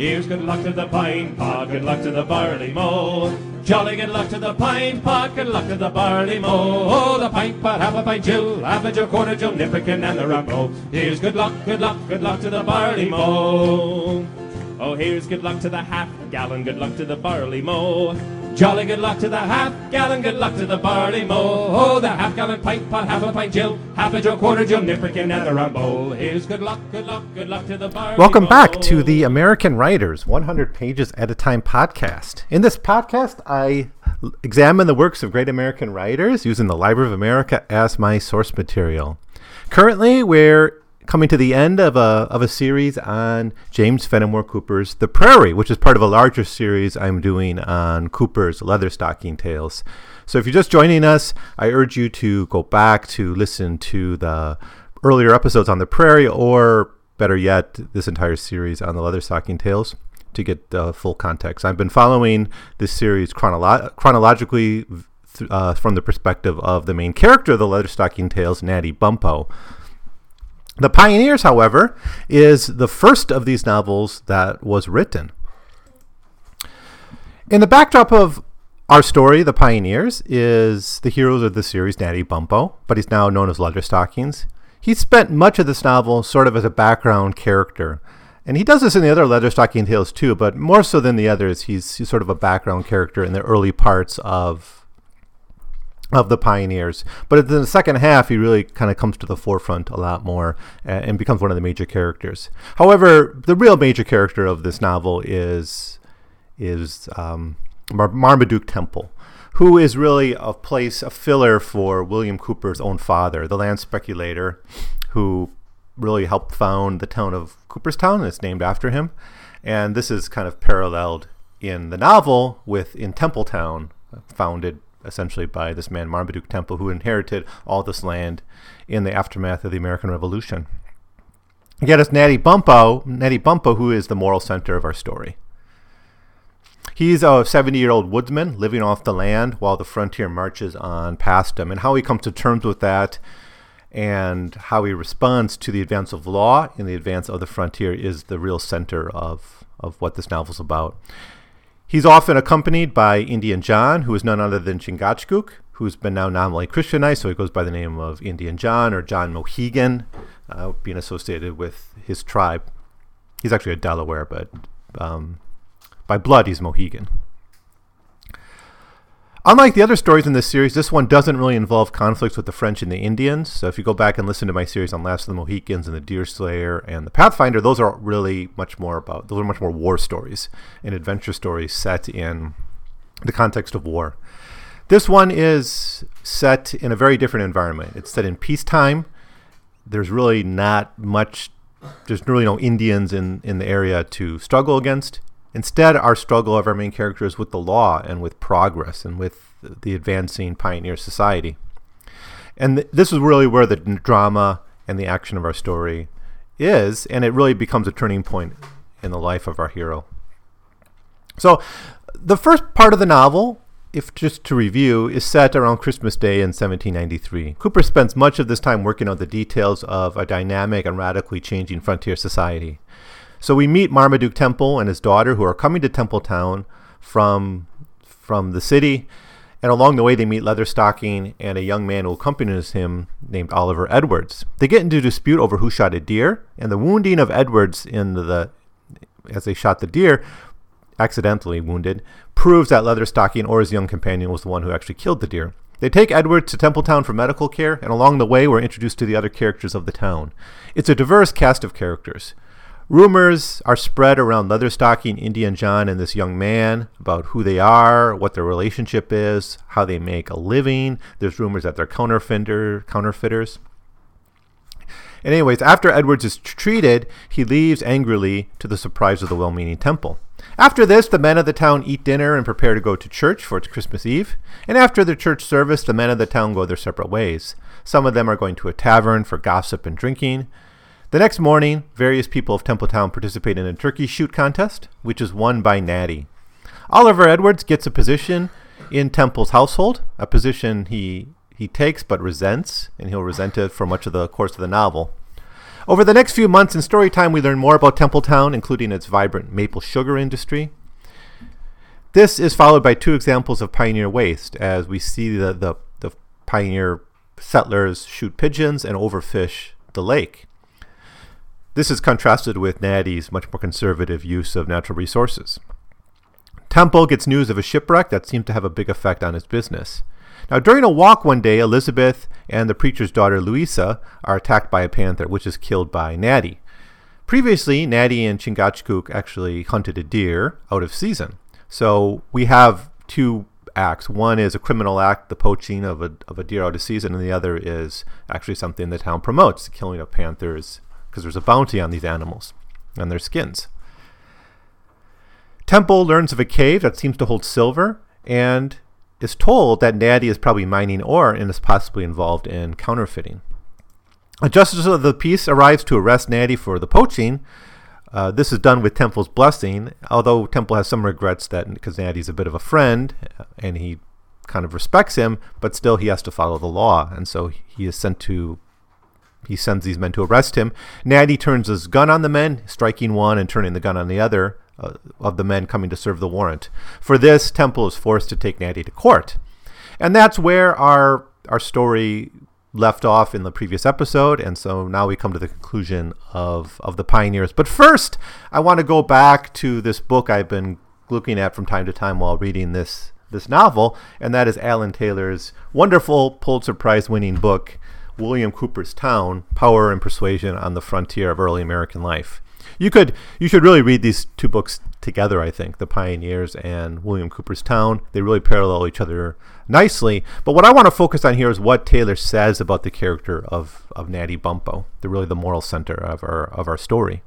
Here's good luck to the pint pot, good luck to the barley mow. Jolly good luck to the pint pot, good luck to the barley mow. Oh, the pint pot, half a pint gill, half a gill, quarter gill, nipperkin, and the rumbo. Here's good luck, good luck, good luck to the barley mow. Oh, here's good luck to the half gallon, good luck to the barley mow. Jolly good luck to the half gallon, good luck to the barley mow. Oh, the half gallon pint pot, half a pint gill, half a gill, quarter gill, nipperkin, and the rumbo. Here's good luck, good luck, good luck to the barley Welcome back to the American Writers 100 Pages at a Time podcast. In this podcast, I examine the works of great American writers using the Library of America as my source material. Currently, we're coming to the end of a, of a series on James Fenimore Cooper's The Prairie, which is part of a larger series I'm doing on Cooper's Leatherstocking Tales. So if you're just joining us, I urge you to go back to listen to the earlier episodes on The Prairie or better yet, this entire series on the Leatherstocking Tales to get the full context. I've been following this series chronolo- chronologically uh, from the perspective of the main character of the Leatherstocking Tales, Natty Bumppo. The Pioneers, however, is the first of these novels that was written. In the backdrop of our story, The Pioneers, is the heroes of the series, Natty Bumppo, but he's now known as Leatherstockings. He spent much of this novel sort of as a background character. And he does this in the other Leatherstocking tales too, but more so than the others, he's, he's sort of a background character in the early parts of of the pioneers. But in the second half, he really kind of comes to the forefront a lot more and becomes one of the major characters. However, the real major character of this novel is is um, Mar- Marmaduke Temple, who is really a place, a filler for William Cooper's own father, the land speculator, who really helped found the town of Cooperstown. And it's named after him, and this is kind of paralleled in the novel with in Templetown, founded essentially by this man Marmaduke Temple, who inherited all this land in the aftermath of the American Revolution. Yet it's Natty Bumppo, Natty Bumppo, who is the moral center of our story. He's a 70 year old woodsman living off the land while the frontier marches on past him. And how he comes to terms with that and how he responds to the advance of law in the advance of the frontier is the real center of, of what this novel's about. He's often accompanied by Indian John, who is none other than Chingachgook, who's been now nominally Christianized, so he goes by the name of Indian John or John Mohegan, uh, being associated with his tribe. He's actually a Delaware, but um, by blood, he's Mohegan. Unlike the other stories in this series, this one doesn't really involve conflicts with the French and the Indians. So if you go back and listen to my series on Last of the Mohicans and the Deerslayer and the Pathfinder, those are really much more about those are much more war stories and adventure stories set in the context of war. This one is set in a very different environment. It's set in peacetime. There's really not much there's really no Indians in, in the area to struggle against. Instead, our struggle of our main character is with the law and with progress and with the advancing pioneer society. And th- this is really where the drama and the action of our story is, and it really becomes a turning point in the life of our hero. So, the first part of the novel, if just to review, is set around Christmas Day in 1793. Cooper spends much of this time working on the details of a dynamic and radically changing frontier society. So we meet Marmaduke Temple and his daughter, who are coming to Templetown from from the city, and along the way they meet Leatherstocking and a young man who accompanies him named Oliver Edwards. They get into dispute over who shot a deer, and the wounding of Edwards in the as they shot the deer, accidentally wounded, proves that Leatherstocking or his young companion was the one who actually killed the deer. They take Edwards to Templetown for medical care, and along the way we're introduced to the other characters of the town. It's a diverse cast of characters. Rumors are spread around Leatherstocking, Indian John, and this young man about who they are, what their relationship is, how they make a living. There's rumors that they're counterfeiter, counterfeiters. And anyways, after Edwards is treated, he leaves angrily to the surprise of the well-meaning temple. After this, the men of the town eat dinner and prepare to go to church for its Christmas Eve. And after the church service, the men of the town go their separate ways. Some of them are going to a tavern for gossip and drinking. The next morning, various people of Templetown participate in a turkey shoot contest, which is won by Natty. Oliver Edwards gets a position in Temple's household, a position he he takes but resents, and he'll resent it for much of the course of the novel. Over the next few months in story time, we learn more about Templetown, including its vibrant maple sugar industry. This is followed by two examples of pioneer waste, as we see the, the, the pioneer settlers shoot pigeons and overfish the lake. This is contrasted with Natty's much more conservative use of natural resources. Temple gets news of a shipwreck that seemed to have a big effect on his business. Now, during a walk one day, Elizabeth and the preacher's daughter Louisa are attacked by a panther, which is killed by Natty. Previously, Natty and Chingachgook actually hunted a deer out of season. So we have two acts. One is a criminal act, the poaching of a, of a deer out of season, and the other is actually something the town promotes, the killing of panthers, because there's a bounty on these animals and their skins. Temple learns of a cave that seems to hold silver, and is told that Natty is probably mining ore and is possibly involved in counterfeiting. A justice of the peace arrives to arrest Natty for the poaching. Uh, this is done with Temple's blessing, although Temple has some regrets that because Natty's a bit of a friend and he kind of respects him, but still he has to follow the law, and so he is sent to. He sends these men to arrest him. Natty turns his gun on the men, striking one and turning the gun on the other uh, of the men coming to serve the warrant. For this, Temple is forced to take Natty to court. And that's where our, our story left off in the previous episode. And so now we come to the conclusion of, of the pioneers. But first, I want to go back to this book I've been looking at from time to time while reading this this novel, and that is Alan Taylor's wonderful Pulitzer Prize winning book, William Cooper's Town Power and Persuasion on the Frontier of Early American Life you could you should really read these two books together. I think the Pioneers and William Cooper's Town they really parallel each other nicely. But what I want to focus on here is what Taylor says about the character of of Natty Bumppo, the really the moral center of our of our story.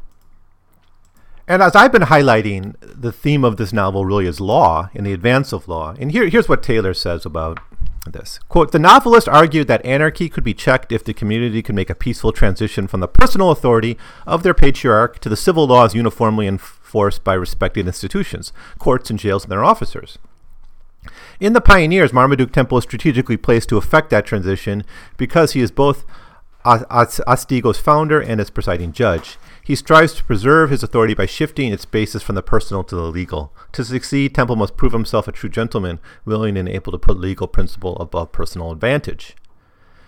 And as I've been highlighting, the theme of this novel really is law and the advance of law. And here, here's what Taylor says about this. Quote, the novelist argued that anarchy could be checked if the community could make a peaceful transition from the personal authority of their patriarch to the civil laws uniformly enforced by respected institutions, courts and jails and their officers. In The Pioneers, Marmaduke Temple is strategically placed to effect that transition because he is both Otsego founder and its presiding judge. He strives to preserve his authority by shifting its basis from the personal to the legal. To succeed, Temple must prove himself a true gentleman, willing and able to put legal principle above personal advantage.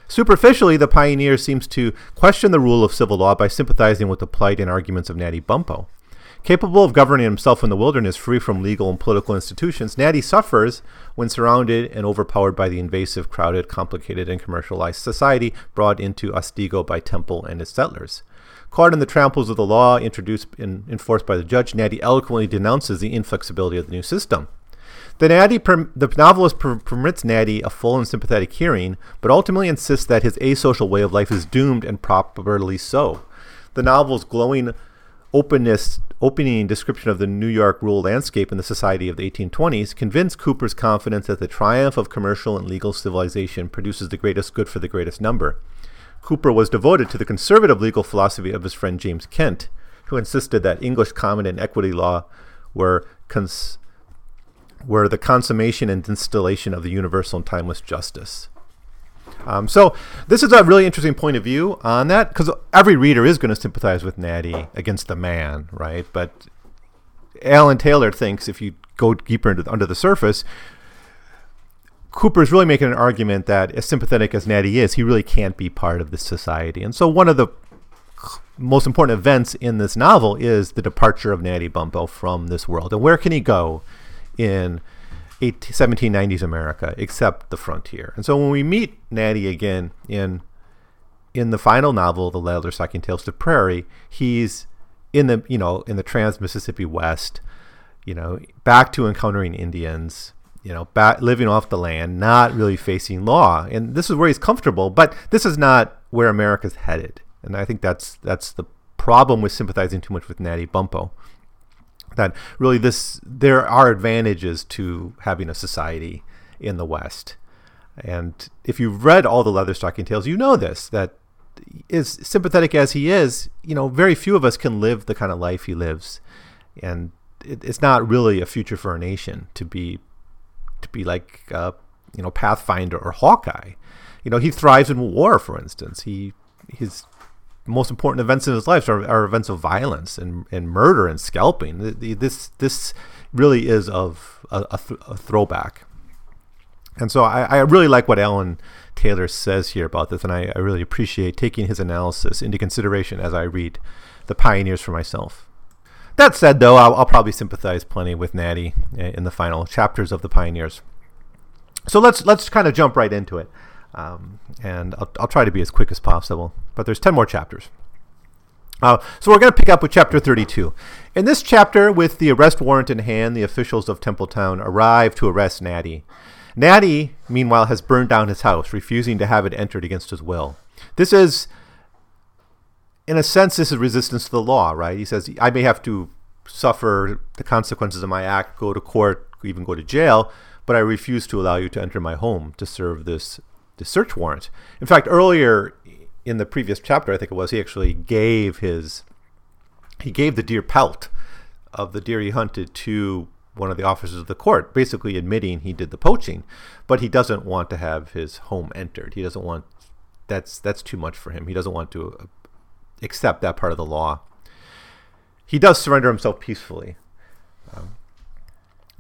Superficially, the pioneer seems to question the rule of civil law by sympathizing with the plight and arguments of Natty Bumppo. Capable of governing himself in the wilderness free from legal and political institutions, Natty suffers when surrounded and overpowered by the invasive, crowded, complicated, and commercialized society brought into Otsego by Temple and his settlers. Caught in the tramples of the law introduced and enforced by the judge, Natty eloquently denounces the inflexibility of the new system. The, Natty the novelist per- permits Natty a full and sympathetic hearing, but ultimately insists that his asocial way of life is doomed and properly so. The novel's glowing openness, opening description of the New York rural landscape and the society of the 1820s convinced Cooper's confidence that the triumph of commercial and legal civilization produces the greatest good for the greatest number. Cooper was devoted to the conservative legal philosophy of his friend James Kent, who insisted that English common and equity law were, cons- were the consummation and installation of the universal and timeless justice. Um, so this is a really interesting point of view on that because every reader is going to sympathize with Natty against the man, right? But Alan Taylor thinks if you go deeper into under the surface, Cooper is really making an argument that, as sympathetic as Natty is, he really can't be part of this society. And so, one of the most important events in this novel is the departure of Natty Bumppo from this world. And where can he go in 1790s America except the frontier? And so, when we meet Natty again in in the final novel, The Leatherstocking Tales to Prairie, he's in the you know in the Trans Mississippi West, you know, back to encountering Indians you know, living off the land, not really facing law. And this is where he's comfortable, but this is not where America's headed. And I think that's that's the problem with sympathizing too much with Natty Bumppo. That really this there are advantages to having a society in the West. And if you've read all the Leatherstocking Tales, you know this that as sympathetic as he is, you know, very few of us can live the kind of life he lives. And it, it's not really a future for a nation to be to be like uh, you know Pathfinder or Hawkeye. You know, he thrives in war, for instance. He his most important events in his life are, are events of violence and, and murder and scalping. This this really is of a, a, th- a throwback. And so I, I, really like what Alan Taylor says here about this, and I, I really appreciate taking his analysis into consideration as I read The Pioneers for myself. That said, though, I'll, I'll probably sympathize plenty with Natty in the final chapters of The Pioneers. So let's let's kind of jump right into it. Um, and I'll, I'll try to be as quick as possible. But there's 10 more chapters. Uh, so we're going to pick up with chapter 32. In this chapter, with the arrest warrant in hand, the officials of Templetown arrive to arrest Natty. Natty, meanwhile, has burned down his house, refusing to have it entered against his will. This is, in a sense, this is resistance to the law, right? He says, I may have to suffer the consequences of my act, go to court, even go to jail, but I refuse to allow you to enter my home to serve this the search warrant. In fact, earlier in the previous chapter, I think it was, he actually gave his he gave the deer pelt of the deer he hunted to one of the officers of the court, basically admitting he did the poaching, but he doesn't want to have his home entered. He doesn't want that's that's too much for him. He doesn't want to accept that part of the law. He does surrender himself peacefully. Um,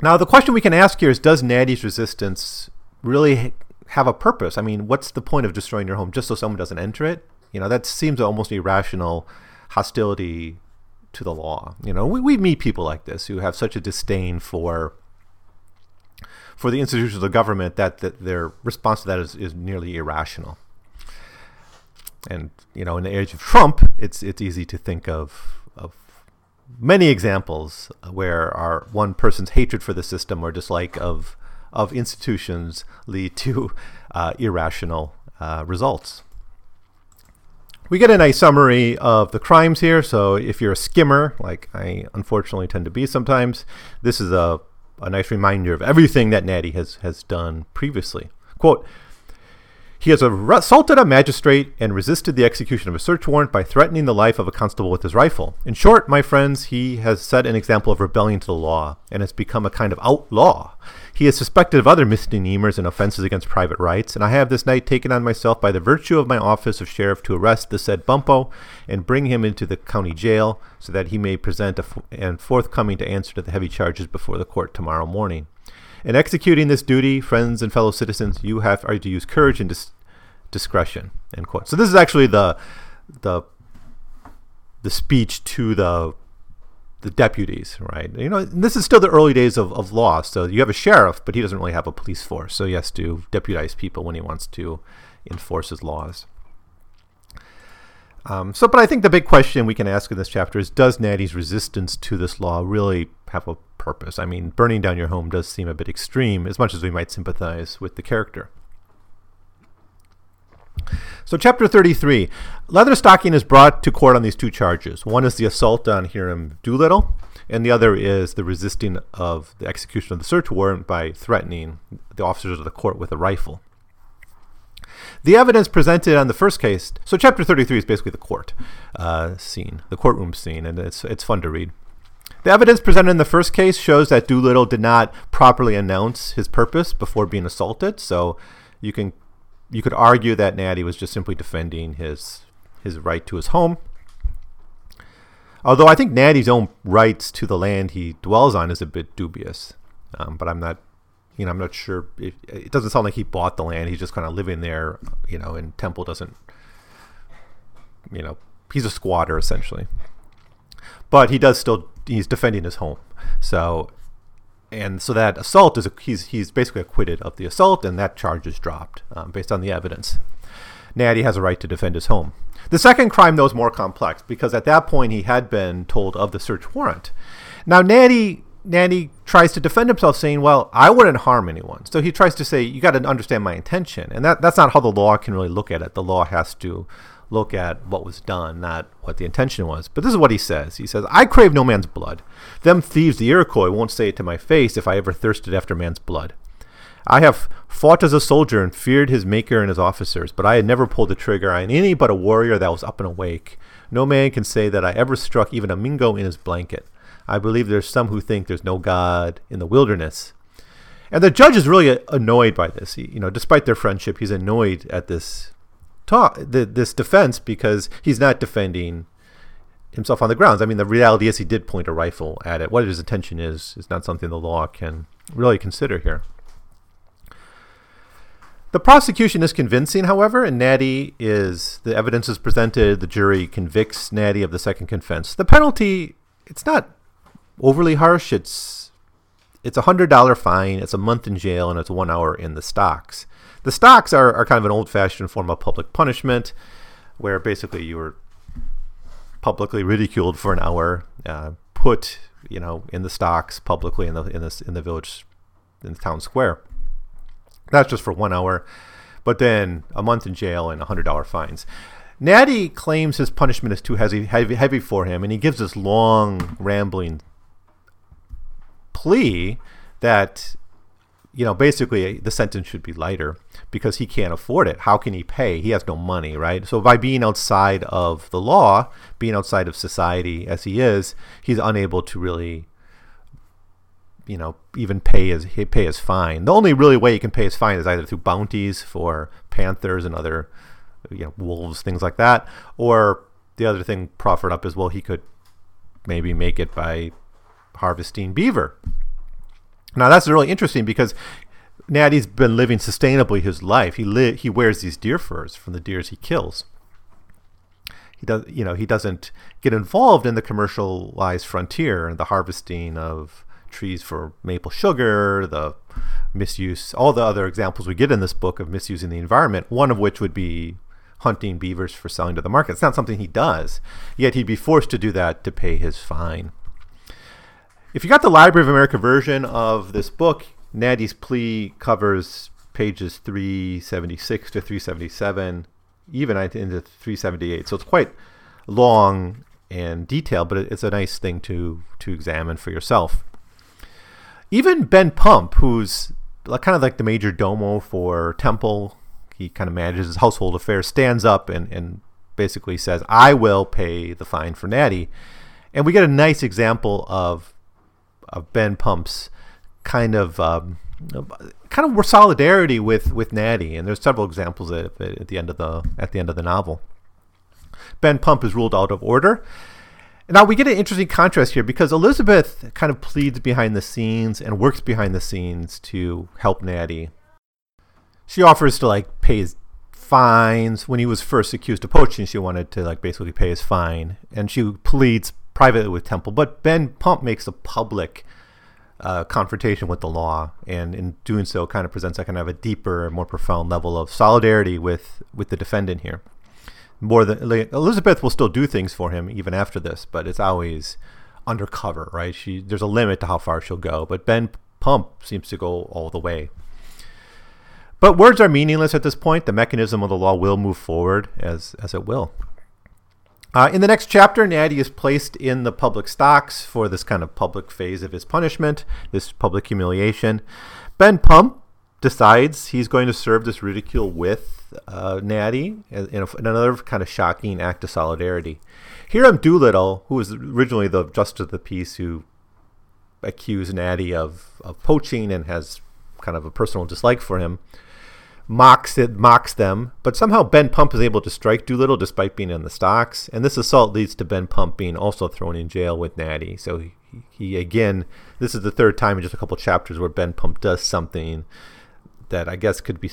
now, the question we can ask here is: Does Natty's resistance really have a purpose. I mean, what's the point of destroying your home just so someone doesn't enter it? You know, that seems almost irrational hostility to the law. You know, we, we meet people like this who have such a disdain for for the institutions of the government that, that their response to that is, is nearly irrational. And you know, in the age of Trump, it's it's easy to think of of many examples where our one person's hatred for the system or dislike of of institutions lead to uh, irrational uh, results. We get a nice summary of the crimes here. So if you're a skimmer, like I unfortunately tend to be sometimes, this is a, a nice reminder of everything that Natty has, has done previously. Quote, he has assaulted a magistrate and resisted the execution of a search warrant by threatening the life of a constable with his rifle. In short, my friends, he has set an example of rebellion to the law and has become a kind of outlaw. He is suspected of other misdemeanors and offenses against private rights, and I have this night taken on myself by the virtue of my office of sheriff to arrest the said Bumppo and bring him into the county jail so that he may present f- and forthcoming to answer to the heavy charges before the court tomorrow morning. In executing this duty, friends and fellow citizens, you have are to use courage and dis- discretion. End quote. So this is actually the the the speech to the the deputies, right? You know, this is still the early days of, of law. So you have a sheriff, but he doesn't really have a police force. So he has to deputize people when he wants to enforce his laws. Um, so, but I think the big question we can ask in this chapter is Does Natty's resistance to this law really have a purpose? I mean, burning down your home does seem a bit extreme, as much as we might sympathize with the character. So, chapter 33 Leatherstocking is brought to court on these two charges. One is the assault on Hiram Doolittle, and the other is the resisting of the execution of the search warrant by threatening the officers of the court with a rifle. The evidence presented on the first case, so chapter 33 is basically the court uh, scene, the courtroom scene, and it's, it's fun to read. The evidence presented in the first case shows that Doolittle did not properly announce his purpose before being assaulted, so you can you could argue that Natty was just simply defending his his right to his home. Although I think Natty's own rights to the land he dwells on is a bit dubious, um, but I'm not, you know, I'm not sure. It, it, doesn't sound like he bought the land. He's just kind of living there, you know. And Temple doesn't, you know, he's a squatter essentially. But he does still he's defending his home. So and so that assault is a, he's he's basically acquitted of the assault, and that charge is dropped um, based on the evidence. Natty has a right to defend his home. The second crime, though, is more complex because at that point he had been told of the search warrant. Now, Natty Natty tries to defend himself, saying, "Well, I wouldn't harm anyone." So he tries to say, "You got to understand my intention," and that that's not how the law can really look at it. The law has to look at what was done, not what the intention was. But this is what he says. He says, I crave no man's blood. Them thieves, the Iroquois, won't say it to my face if I ever thirsted after man's blood. I have fought as a soldier and feared his maker and his officers, but I had never pulled the trigger on any but a warrior that was up and awake. No man can say that I ever struck even a Mingo in his blanket. I believe there's some who think there's no God in the wilderness. And the judge is really annoyed by this. He, you know, despite their friendship, he's annoyed at this talk this defense because he's not defending himself on the grounds. I mean, the reality is he did point a rifle at it. What his intention is is not something the law can really consider here. The prosecution is convincing, however, and Natty is the evidence is presented. The jury convicts Natty of the second offense. The penalty, it's not overly harsh. It's it's a hundred dollar fine. It's a month in jail, and it's one hour in the stocks. The stocks are, are kind of an old fashioned form of public punishment, where basically you were publicly ridiculed for an hour, uh, put you know in the stocks publicly in the in this in the village in the town square. That's just for one hour, but then a month in jail and hundred dollar fines. Natty claims his punishment is too heavy, heavy, heavy for him, and he gives this long, rambling plea that you know, basically uh, the sentence should be lighter because he can't afford it. How can he pay? He has no money, right? So by being outside of the law, being outside of society as he is, he's unable to really you know, even pay his pay his fine. The only really way he can pay his fine is either through bounties for panthers and other you know, wolves, things like that, or the other thing proffered up is well, he could maybe make it by harvesting beaver now that's really interesting because Natty's been living sustainably his life. He li- he wears these deer furs from the deers he kills. He does, you know, he doesn't get involved in the commercialized frontier and the harvesting of trees for maple sugar, the misuse, all the other examples we get in this book of misusing the environment. One of which would be hunting beavers for selling to the market. It's not something he does, yet he'd be forced to do that to pay his fine. If you got the Library of America version of this book, Natty's plea covers pages 376 to 377, even into 378. So it's quite long and detailed, but it's a nice thing to to examine for yourself. Even Ben Pump, who's kind of like the major domo for Temple, he kind of manages his household affairs, stands up and, and basically says, I will pay the fine for Natty. And we get a nice example of of Ben Pump's kind of um, kind of solidarity with with Natty, and there's several examples of it at the end of the at the end of the novel. Ben Pump is ruled out of order. Now we get an interesting contrast here because Elizabeth kind of pleads behind the scenes and works behind the scenes to help Natty. She offers to like pay his fines when he was first accused of poaching. She wanted to like basically pay his fine, and she pleads privately with Temple, but Ben Pump makes a public uh, confrontation with the law, and in doing so, kind of presents a kind of a deeper, more profound level of solidarity with with the defendant here. More than Elizabeth will still do things for him even after this, but it's always undercover, right? She there's a limit to how far she'll go, but Ben Pump seems to go all the way. But words are meaningless at this point. The mechanism of the law will move forward as as it will. Uh, in the next chapter, Natty is placed in the public stocks for this kind of public phase of his punishment, this public humiliation. Ben Pump decides he's going to serve this ridicule with uh, Natty in, a, in, another kind of shocking act of solidarity. Hiram Doolittle, who was originally the justice of the peace who accused Natty of, of poaching and has kind of a personal dislike for him, mocks it, mocks them, but somehow Ben Pump is able to strike Doolittle despite being in the stocks, and this assault leads to Ben Pump being also thrown in jail with Natty. So he, he again, this is the third time in just a couple chapters where Ben Pump does something that I guess could be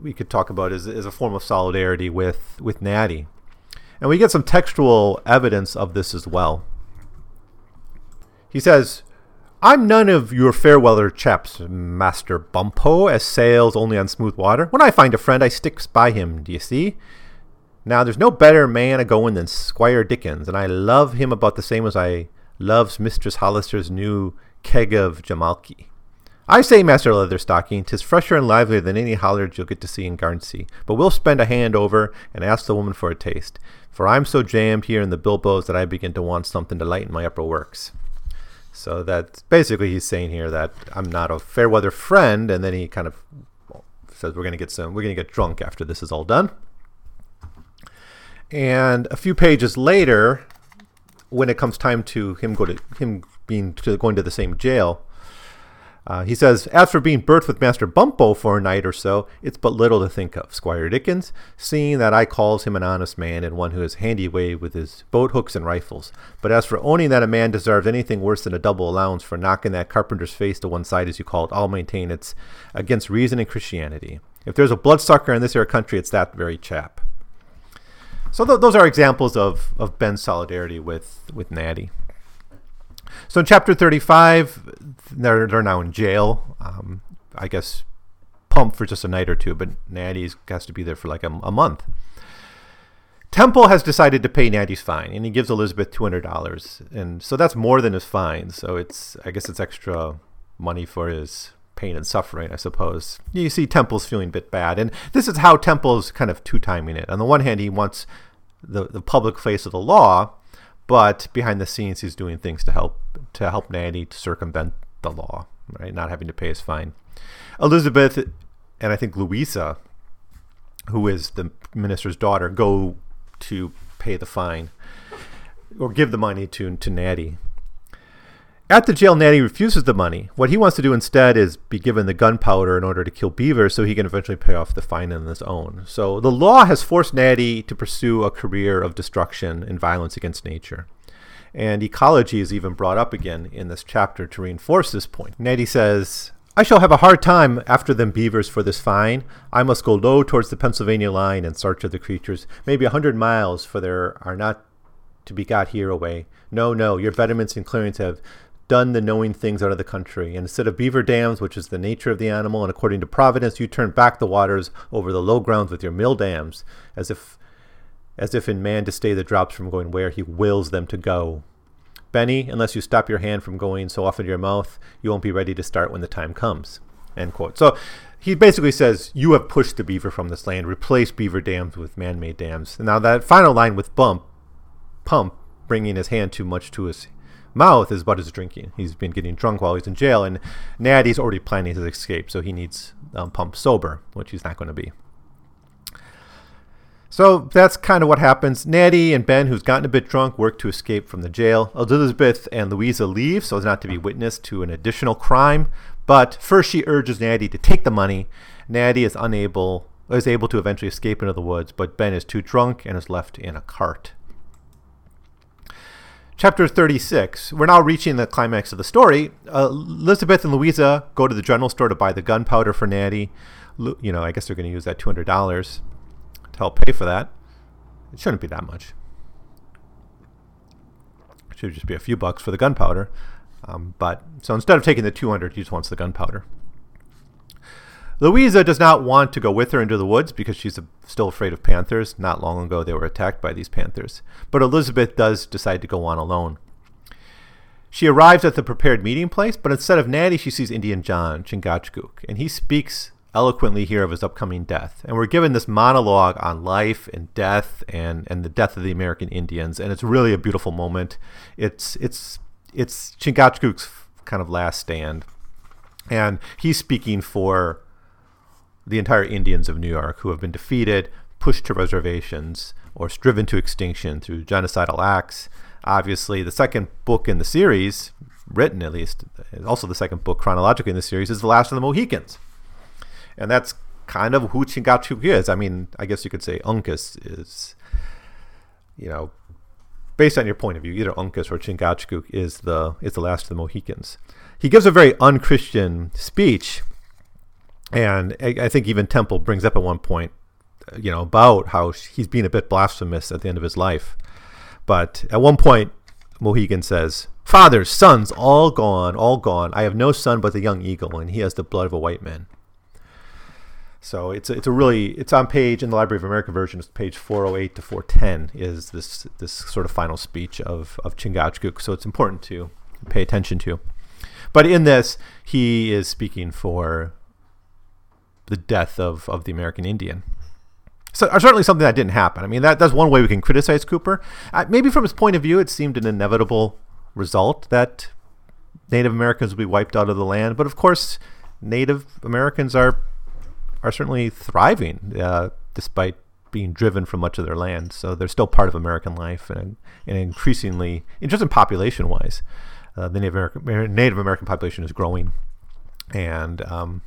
we could talk about as, as a form of solidarity with with Natty, and we get some textual evidence of this as well. He says. I'm none of your fair weather chaps, Master Bumppo, as sails only on smooth water. When I find a friend, I sticks by him, d'ye see? Now, there's no better man a going than Squire Dickens, and I love him about the same as I loves Mistress Hollister's new keg of Jamaiky. I say, Master Leatherstocking, 'tis fresher and livelier than any hollard you'll get to see in Garnsey, but we'll spend a hand over and ask the woman for a taste, for I'm so jammed here in the bilboes that I begin to want something to lighten my upper works. So that's basically he's saying here that I'm not a fair weather friend, and then he kind of says we're gonna get some, we're gonna get drunk after this is all done. And a few pages later, when it comes time to him go to him being to going to the same jail, Uh, he says, As for being berthed with Master Bumppo for a night or so, it's but little to think of, Squire Dickens, seeing that I calls him an honest man and one who is handy way with his boat hooks and rifles. But as for owning that a man deserves anything worse than a double allowance for knocking that carpenter's face to one side, as you call it, I'll maintain it's against reason and Christianity. If there's a bloodsucker in this here country, it's that very chap. So th- those are examples of, of Ben's solidarity with, with Natty. So in chapter 35, they're, they're now in jail. Um, I guess pumped for just a night or two, but Natty has to be there for like a, a month. Temple has decided to pay Natty's fine, and he gives Elizabeth two hundred dollars, and so that's more than his fine. So it's I guess it's extra money for his pain and suffering, I suppose. You see, Temple's feeling a bit bad, and this is how Temple's kind of two timing it. On the one hand, he wants the the public face of the law, but behind the scenes, he's doing things to help to help Natty to circumvent the law, right? Not having to pay his fine. Elizabeth and I think Louisa, who is the minister's daughter, go to pay the fine or give the money to to Natty. At the jail, Natty refuses the money. What he wants to do instead is be given the gunpowder in order to kill Beaver so he can eventually pay off the fine on his own. So the law has forced Natty to pursue a career of destruction and violence against nature. And ecology is even brought up again in this chapter to reinforce this point. Natty says, I shall have a hard time after them beavers for this fine. I must go low towards the Pennsylvania line in search of the creatures, maybe a hundred miles, for there are not to be got here away. No, no, your betterments and clearings have done the knowing things out of the country. And instead of beaver dams, which is the nature of the animal, and according to Providence, you turn back the waters over the low grounds with your mill dams, as if as if in man to stay the drops from going where he wills them to go. Benny, unless you stop your hand from going so often to your mouth, you won't be ready to start when the time comes. End quote. So he basically says, You have pushed the beaver from this land, replace beaver dams with man made dams. Now that final line with Bump, Pump, bringing his hand too much to his mouth is but his drinking. He's been getting drunk while he's in jail, and Natty's already planning his escape, so he needs um, Pump sober, which he's not going to be. So that's kind of what happens. Natty and Ben, who's gotten a bit drunk, work to escape from the jail. Elizabeth and Louisa leave so as not to be witness to an additional crime. But first, she urges Natty to take the money. Natty is unable, is able to eventually escape into the woods, but Ben is too drunk and is left in a cart. Chapter 36. We're now reaching the climax of the story. Uh, Elizabeth and Louisa go to the general store to buy the gunpowder for Natty. You know, I guess they're going to use that $200 to help pay for that. It shouldn't be that much. It should just be a few bucks for the gunpowder. Um, but so instead of taking the 200, he just wants the gunpowder. Louisa does not want to go with her into the woods because she's still afraid of panthers. Not long ago, they were attacked by these panthers. But Elizabeth does decide to go on alone. She arrives at the prepared meeting place, but instead of Natty, she sees Indian John, Chingachgook, and he speaks eloquently here of his upcoming death. And we're given this monologue on life and death and, and the death of the American Indians, and it's really a beautiful moment. It's it's it's Chingachgook's kind of last stand, and he's speaking for the entire Indians of New York who have been defeated, pushed to reservations, or striven to extinction through genocidal acts. Obviously, the second book in the series, written at least, also the second book chronologically in the series, is The Last of the Mohicans and that's kind of who Chingachgook is. I mean, I guess you could say Uncas is, you know, based on your point of view, either Uncas or Chingachgook is the is the last of the Mohicans. He gives a very unchristian speech, and I, I think even Temple brings up at one point, you know, about how he's being a bit blasphemous at the end of his life. But at one point, Mohegan says, Fathers, sons, all gone, all gone. I have no son but the young eagle, and he has the blood of a white man. So it's a, it's a really it's on page in the Library of America version. It's page 408 to 410 is this this sort of final speech of of Chingachgook. So it's important to pay attention to. But in this, he is speaking for the death of, of the American Indian. So uh, certainly something that didn't happen. I mean, that, that's one way we can criticize Cooper. Uh, maybe from his point of view, it seemed an inevitable result that Native Americans would be wiped out of the land. But of course, Native Americans are are certainly thriving uh, despite being driven from much of their land. So they're still part of American life and, and increasingly, just in population wise, uh, the Native American, Native American population is growing and um,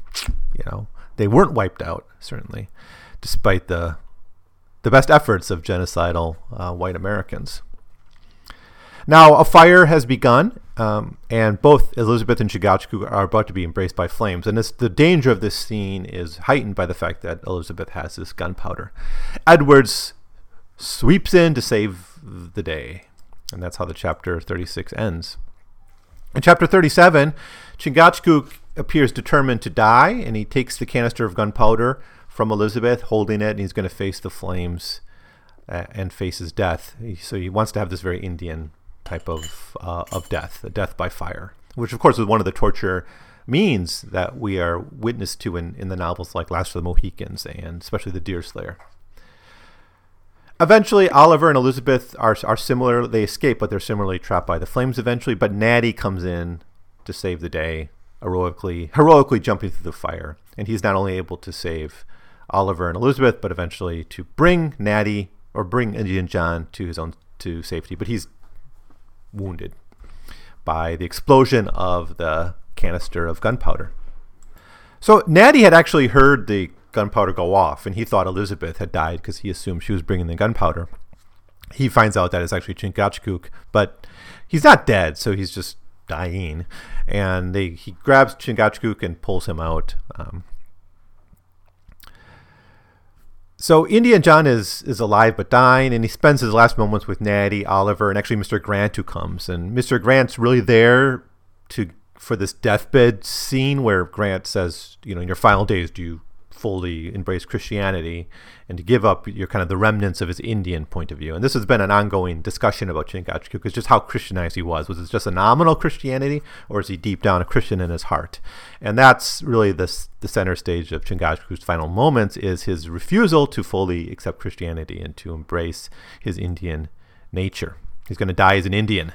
you know they weren't wiped out certainly, despite the the best efforts of genocidal uh, white Americans. Now, a fire has begun, um, and both Elizabeth and Chingachgook are about to be embraced by flames. And this, the danger of this scene is heightened by the fact that Elizabeth has this gunpowder. Edwards sweeps in to save the day. And that's how the chapter 36 ends. In chapter 37, Chingachgook appears determined to die, and he takes the canister of gunpowder from Elizabeth, holding it, and he's going to face the flames uh, and face his death. So he wants to have this very Indian type of uh, of death, a death by fire, which of course is one of the torture means that we are witness to in, in the novels like Last of the Mohicans and especially The Deerslayer. Eventually, Oliver and Elizabeth are, are similar. They escape, but they're similarly trapped by the flames eventually. But Natty comes in to save the day, heroically, heroically jumping through the fire. And he's not only able to save Oliver and Elizabeth, but eventually to bring Natty or bring Indian John to his own to safety. But he's wounded by the explosion of the canister of gunpowder. So Natty had actually heard the gunpowder go off, and he thought Elizabeth had died because he assumed she was bringing the gunpowder. He finds out that it's actually Chingachgook, but he's not dead, so he's just dying. And they, he grabs Chingachgook and pulls him out. Um, so Indian John is is alive but dying, and he spends his last moments with Natty, Oliver, and actually Mr. Grant, who comes. And Mr. Grant's really there to for this deathbed scene where Grant says, you know, in your final days, do you fully embrace Christianity and to give up your kind of the remnants of his Indian point of view. And this has been an ongoing discussion about Chingachgook, because just how Christianized he was. Was it just a nominal Christianity, or is he deep down a Christian in his heart? And that's really this, the center stage of Chingachgook's final moments is his refusal to fully accept Christianity and to embrace his Indian nature. He's going to die as an Indian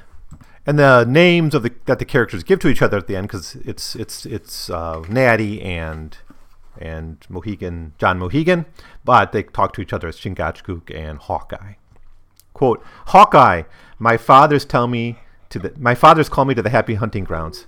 and the names of the that the characters give to each other at the end because it's it's it's uh, Natty and and Mohegan, John Mohegan, but they talk to each other as Chingachgook and Hawkeye. Quote, Hawkeye, my fathers tell me to the, my fathers call me to the happy hunting grounds.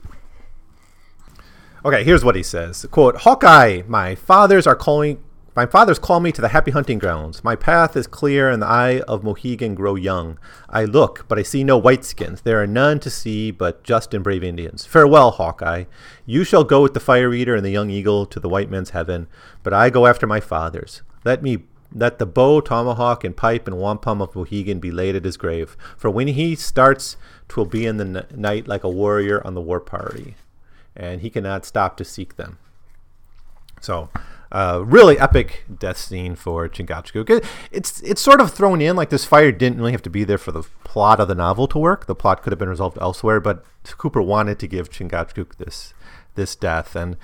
Okay, here's what he says. Quote, Hawkeye, my fathers are calling my fathers call me to the happy hunting grounds. My path is clear, and the eye of Mohegan grow young. I look, but I see no whiteskins. There are none to see but just and brave Indians. Farewell, Hawkeye. You shall go with the fire eater and the young eagle to the white man's heaven, but I go after my fathers. Let me let the bow, tomahawk, and pipe and wampum of Mohegan be laid at his grave. For when he starts, twill be in the n- night like a warrior on the war party, and he cannot stop to seek them. So uh, really epic death scene for Chingachgook. it's it's sort of thrown in like this fire didn't really have to be there for the plot of the novel to work. The plot could have been resolved elsewhere, but Cooper wanted to give Chingachgook this this death, and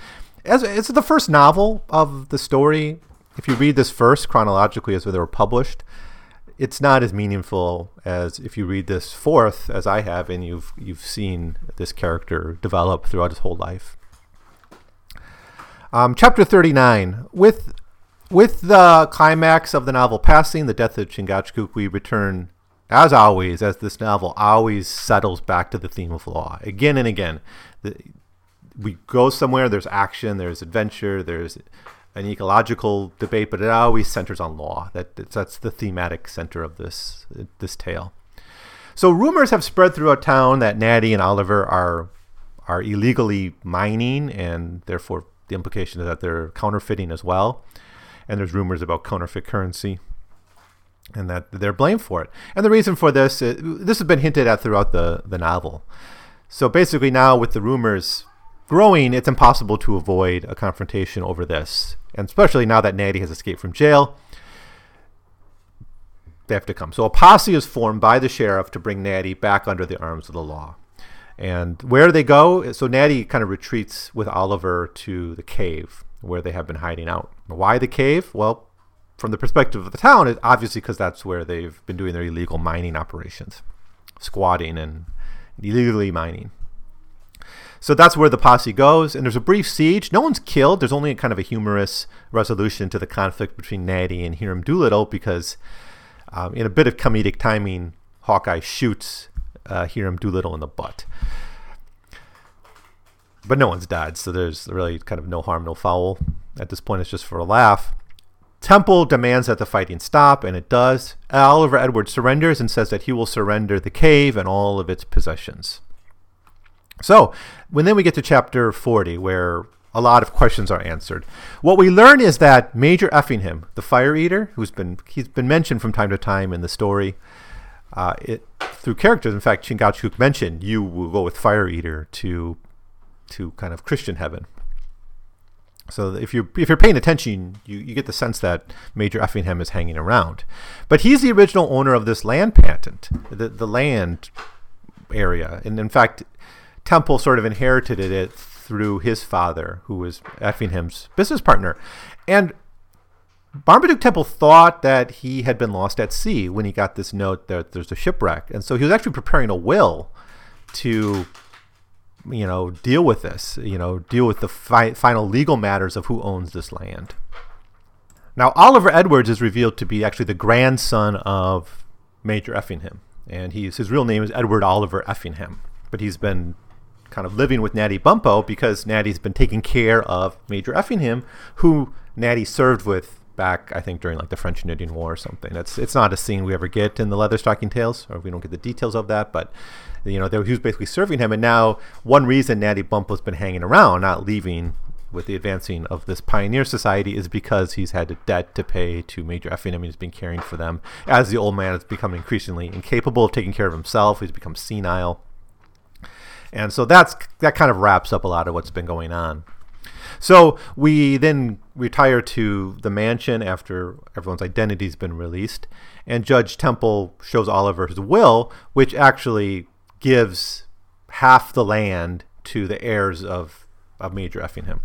as it's the first novel of the story. If you read this first chronologically as they were published, it's not as meaningful as if you read this fourth, as I have, and you've you've seen this character develop throughout his whole life. Um, chapter 39. With, with the climax of the novel passing, the death of Chingachgook, we return, as always, as this novel always settles back to the theme of law. Again and again. The, we go somewhere, there's action, there's adventure, there's an ecological debate, but it always centers on law. That that's the thematic center of this this tale. So rumors have spread throughout town that Natty and Oliver are are illegally mining and therefore the implication is that they're counterfeiting as well. And there's rumors about counterfeit currency and that they're blamed for it. And the reason for this, is, this has been hinted at throughout the, the novel. So basically, now with the rumors growing, it's impossible to avoid a confrontation over this. And especially now that Natty has escaped from jail, they have to come. So a posse is formed by the sheriff to bring Natty back under the arms of the law. And where they go, so Natty kind of retreats with Oliver to the cave where they have been hiding out. Why the cave? Well, from the perspective of the town, it's obviously because that's where they've been doing their illegal mining operations, squatting and illegally mining. So that's where the posse goes, and there's a brief siege. No one's killed. There's only kind of a humorous resolution to the conflict between Natty and Hiram Doolittle because, um, in a bit of comedic timing, Hawkeye shoots uh, Hiram Doolittle in the butt. but no one's died, so there's really kind of no harm, no foul. At this point, it's just for a laugh. Temple demands that the fighting stop, and it does. Oliver Edwards surrenders and says that he will surrender the cave and all of its possessions. So, when then we get to chapter 40, where a lot of questions are answered. What we learn is that Major Effingham, the fire eater, who's been he's been mentioned from time to time in the story, uh, it, through characters. In fact, Chingachgook mentioned you will go with fire eater to to kind of Christian heaven. So if you're if you're paying attention, you, you get the sense that Major Effingham is hanging around. But he's the original owner of this land patent, the the land area, and in fact, Temple sort of inherited it through his father, who was Effingham's business partner, and Marmaduke Temple thought that he had been lost at sea when he got this note that there's a shipwreck, and so he was actually preparing a will to you know, deal with this, you know, deal with the fi- final legal matters of who owns this land. Now, Oliver Edwards is revealed to be actually the grandson of Major Effingham, and he's, his real name is Edward Oliver Effingham, but he's been kind of living with Natty Bumppo because Natty's been taking care of Major Effingham, who Natty served with back, I think, during like the French and Indian War or something. That's it's not a scene we ever get in the Leatherstocking Tales, or we don't get the details of that, but you know, they, he was basically serving him. And now, one reason Natty Bumppo's been hanging around, not leaving with the advancing of this pioneer society, is because he's had a debt to pay to Major Effingham. He's been caring for them. As the old man has become increasingly incapable of taking care of himself, he's become senile. And so that's that kind of wraps up a lot of what's been going on. So we then retire to the mansion after everyone's identity's been released, and Judge Temple shows Oliver his will, which actually gives half the land to the heirs of, of Major Effingham.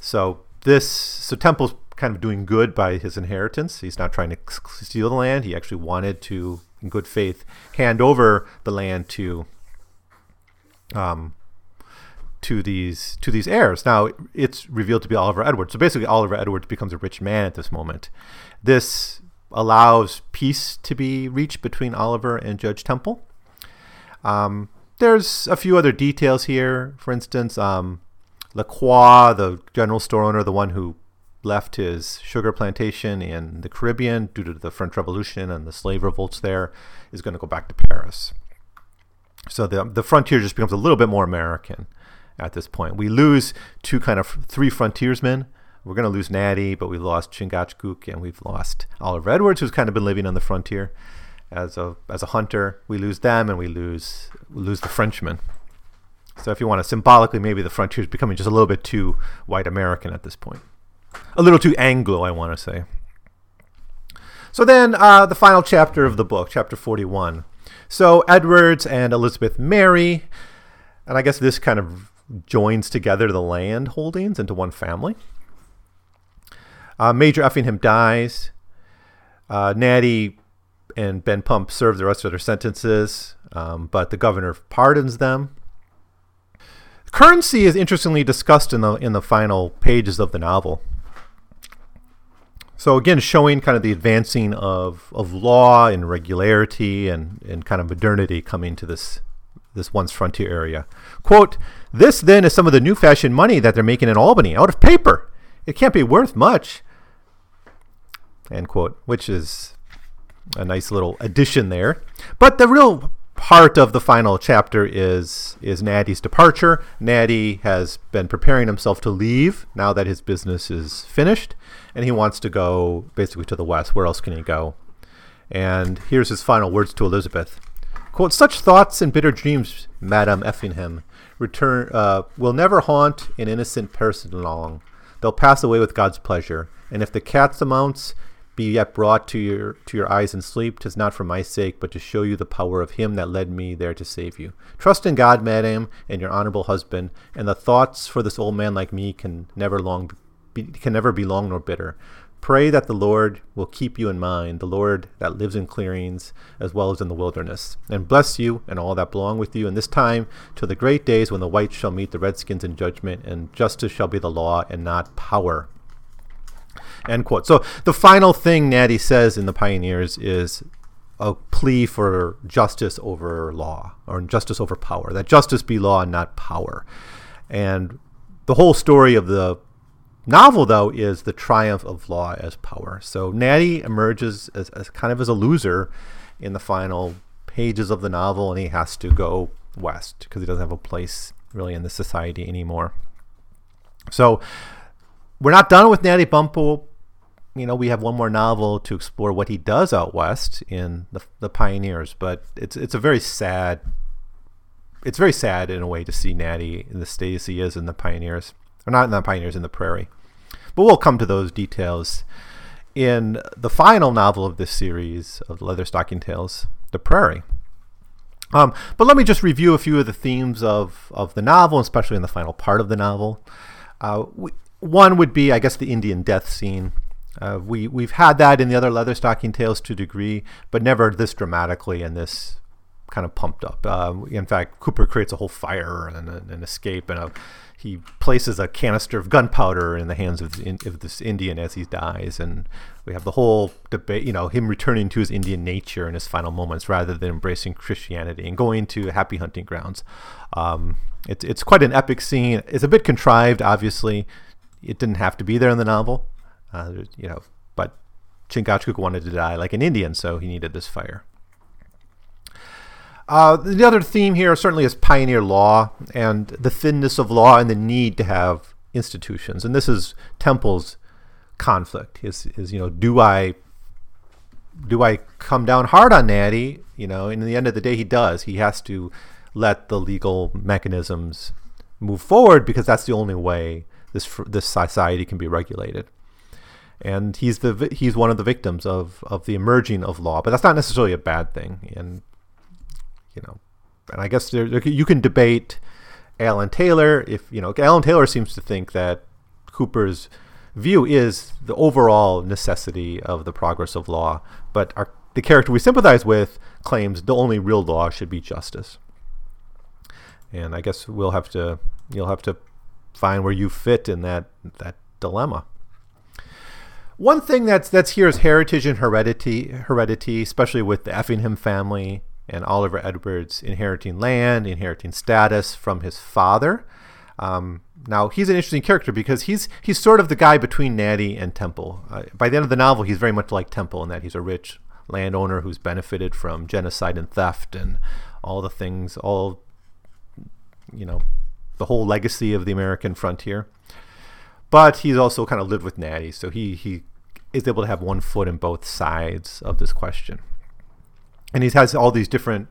So this so Temple's kind of doing good by his inheritance. He's not trying to steal the land. He actually wanted to, in good faith, hand over the land to um, to these to these heirs. Now it's revealed to be Oliver Edwards. So basically, Oliver Edwards becomes a rich man at this moment. This allows peace to be reached between Oliver and Judge Temple. Um, there's a few other details here. For instance, um, Le Quoi, the general store owner, the one who left his sugar plantation in the Caribbean due to the French Revolution and the slave revolts there, is going to go back to Paris. So the the frontier just becomes a little bit more American at this point. We lose two kind of three frontiersmen. We're going to lose Natty, but we lost Chingachgook and we've lost Oliver Edwards, who's kind of been living on the frontier as a as a hunter. We lose them, and we lose we lose the Frenchman. So if you want to symbolically, maybe the frontier is becoming just a little bit too white American at this point, a little too Anglo, I want to say. So then, uh, the final chapter of the book, chapter forty-one. So Edwards and Elizabeth marry, and I guess this kind of joins together the land holdings into one family. Uh, Major Effingham dies. Uh, Natty and Ben Pump serve the rest of their sentences, um, but the governor pardons them. Currency is interestingly discussed in the in the final pages of the novel. So again, showing kind of the advancing of, of law and regularity and, and kind of modernity coming to this this once frontier area. Quote, this then is some of the new fashioned money that they're making in Albany out of paper. It can't be worth much. End quote, which is a nice little addition there. But the real part of the final chapter is is Natty's departure. Natty has been preparing himself to leave now that his business is finished, and he wants to go basically to the west. Where else can he go? And here's his final words to Elizabeth. Quote, such thoughts and bitter dreams, Madame Effingham, return uh, will never haunt an innocent person long. They'll pass away with God's pleasure. And if the catamounts be yet brought to your to your eyes in sleep, tis not for my sake, but to show you the power of him that led me there to save you. Trust in God, madam, and your honorable husband, and the thoughts for this old man like me can never long be, can never be long nor bitter. Pray that the Lord will keep you in mind, the Lord that lives in clearings as well as in the wilderness, and bless you and all that belong with you in this time till the great days when the whites shall meet the redskins in judgment, and justice shall be the law and not power. End quote. So the final thing Natty says in the Pioneers is a plea for justice over law or justice over power. That justice be law and not power. And the whole story of the novel, though, is the triumph of law as power. So Natty emerges as, as kind of as a loser in the final pages of the novel, and he has to go west because he doesn't have a place really in the society anymore. So we're not done with Natty Bumppo. You know, we have one more novel to explore what he does out west in the, the Pioneers, but it's it's a very sad. It's very sad in a way to see Natty in the state as he is in the Pioneers, or not in the Pioneers, in the Prairie. But we'll come to those details in the final novel of this series of Leatherstocking Tales, The Prairie. Um, but let me just review a few of the themes of, of the novel, especially in the final part of the novel. Uh, we, one would be, I guess, the Indian death scene. Uh, we we've had that in the other Leatherstocking Tales to a degree, but never this dramatically and this kind of pumped up. Uh, in fact, Cooper creates a whole fire and an escape, and a, he places a canister of gunpowder in the hands of, the, of, this Indian as he dies, and we have the whole debate. You know, him returning to his Indian nature in his final moments rather than embracing Christianity and going to happy hunting grounds. Um, it's it's quite an epic scene. It's a bit contrived, obviously. It didn't have to be there in the novel, uh, you know. But Chingachgook wanted to die like an Indian, so he needed this fire. Uh, the other theme here certainly is pioneer law and the thinness of law and the need to have institutions. And this is Temple's conflict. Is is you know, do I do I come down hard on Natty? You know, and in the end of the day, he does. He has to let the legal mechanisms move forward because that's the only way this this society can be regulated. And he's the he's one of the victims of of the emerging of law, but that's not necessarily a bad thing. And you know, and I guess there, there, you can debate Alan Taylor if you know Alan Taylor seems to think that Cooper's view is the overall necessity of the progress of law, but our, the character we sympathize with claims the only real law should be justice. And I guess we'll have to you'll have to find where you fit in that that dilemma. One thing that's that's here is heritage and heredity, heredity, especially with the Effingham family and Oliver Edwards inheriting land, inheriting status from his father. Um, now he's an interesting character because he's he's sort of the guy between Natty and Temple. Uh, by the end of the novel, he's very much like Temple in that he's a rich landowner who's benefited from genocide and theft and all the things, all you know, the whole legacy of the American frontier. But he's also kind of lived with Natty, so he he is able to have one foot in both sides of this question and he has all these different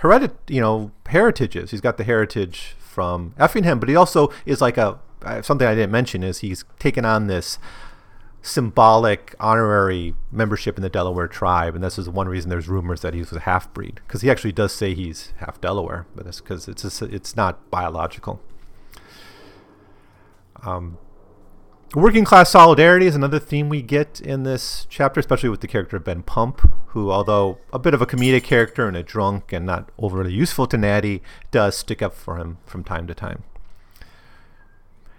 heredit, you know, heritages. He's got the heritage from Effingham, but he also is like a uh, something I didn't mention is he's taken on this symbolic honorary membership in the Delaware tribe, and this is one reason there's rumors that he's a half breed because he actually does say he's half Delaware, but it's because it's a, it's not biological. Um, Working class solidarity is another theme we get in this chapter, especially with the character of Ben Pump, who, although a bit of a comedic character and a drunk and not overly useful to Natty, does stick up for him from time to time.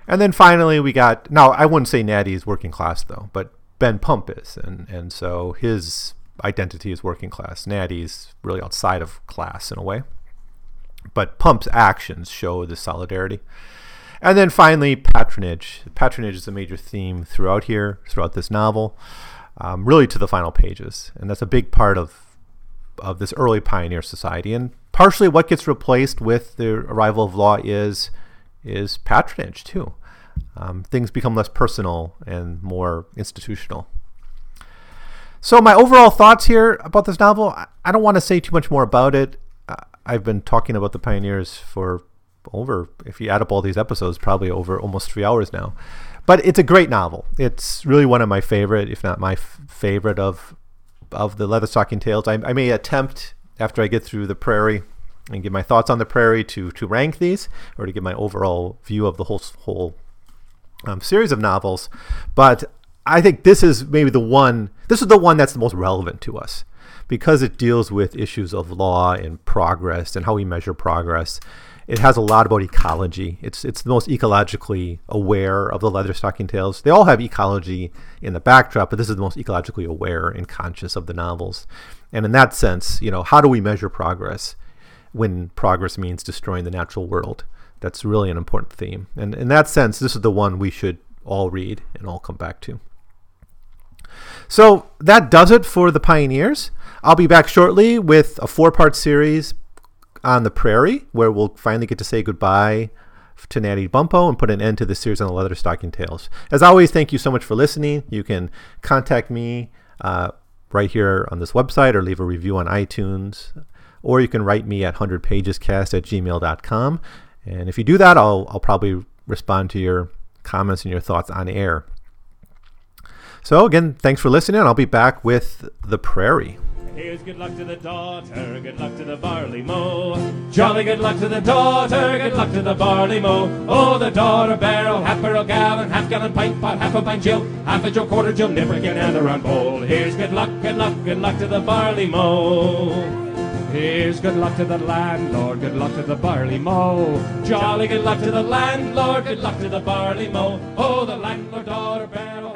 And then finally, we got now I wouldn't say Natty is working class though, but Ben Pump is, and and so his identity is working class. Natty's really outside of class in a way, but Pump's actions show the solidarity. And then finally, patronage. Patronage is a major theme throughout here, throughout this novel, um, really to the final pages. And that's a big part of of this early pioneer society. And partially what gets replaced with the arrival of law is is patronage too. Um, things become less personal and more institutional. So my overall thoughts here about this novel, I don't want to say too much more about it. I've been talking about the pioneers for over, if you add up all these episodes, probably over almost three hours now. But it's a great novel. It's really one of my favorite, if not my f- favorite of of the Leatherstocking Tales. I, I may attempt after I get through the Prairie and give my thoughts on the Prairie to to rank these or to give my overall view of the whole whole um, series of novels. But I think this is maybe the one. This is the one that's the most relevant to us because it deals with issues of law and progress and how we measure progress it has a lot about ecology. It's it's the most ecologically aware of the Leatherstocking Tales. They all have ecology in the backdrop, but this is the most ecologically aware and conscious of the novels. And in that sense, you know, how do we measure progress? when progress means destroying the natural world. That's really an important theme. And in that sense, this is the one we should all read and all come back to. So that does it for the Pioneers. I'll be back shortly with a four part series on the prairie, where we'll finally get to say goodbye to Natty Bumppo and put an end to the series on the leather stocking tales. As always, thank you so much for listening. You can contact me uh, right here on this website or leave a review on iTunes, or you can write me at 100pagescast at gmail.com. And if you do that, I'll, I'll probably respond to your comments and your thoughts on air. So, again, thanks for listening. I'll be back with The Prairie. Here's good luck to the daughter, good luck to the barley mow. Jolly good luck to the daughter, good luck to the barley mow. Oh, the daughter barrel, half barrel gallon, half gallon pint pot, half a pint gill, half a gill quarter gill, nipperkin and a round bowl. Here's good luck, good luck, good luck to the barley mow. Here's good luck to the landlord, good luck to the barley mow. Jolly good luck to the landlord, good luck to the barley mow. Oh, the landlord daughter barrel,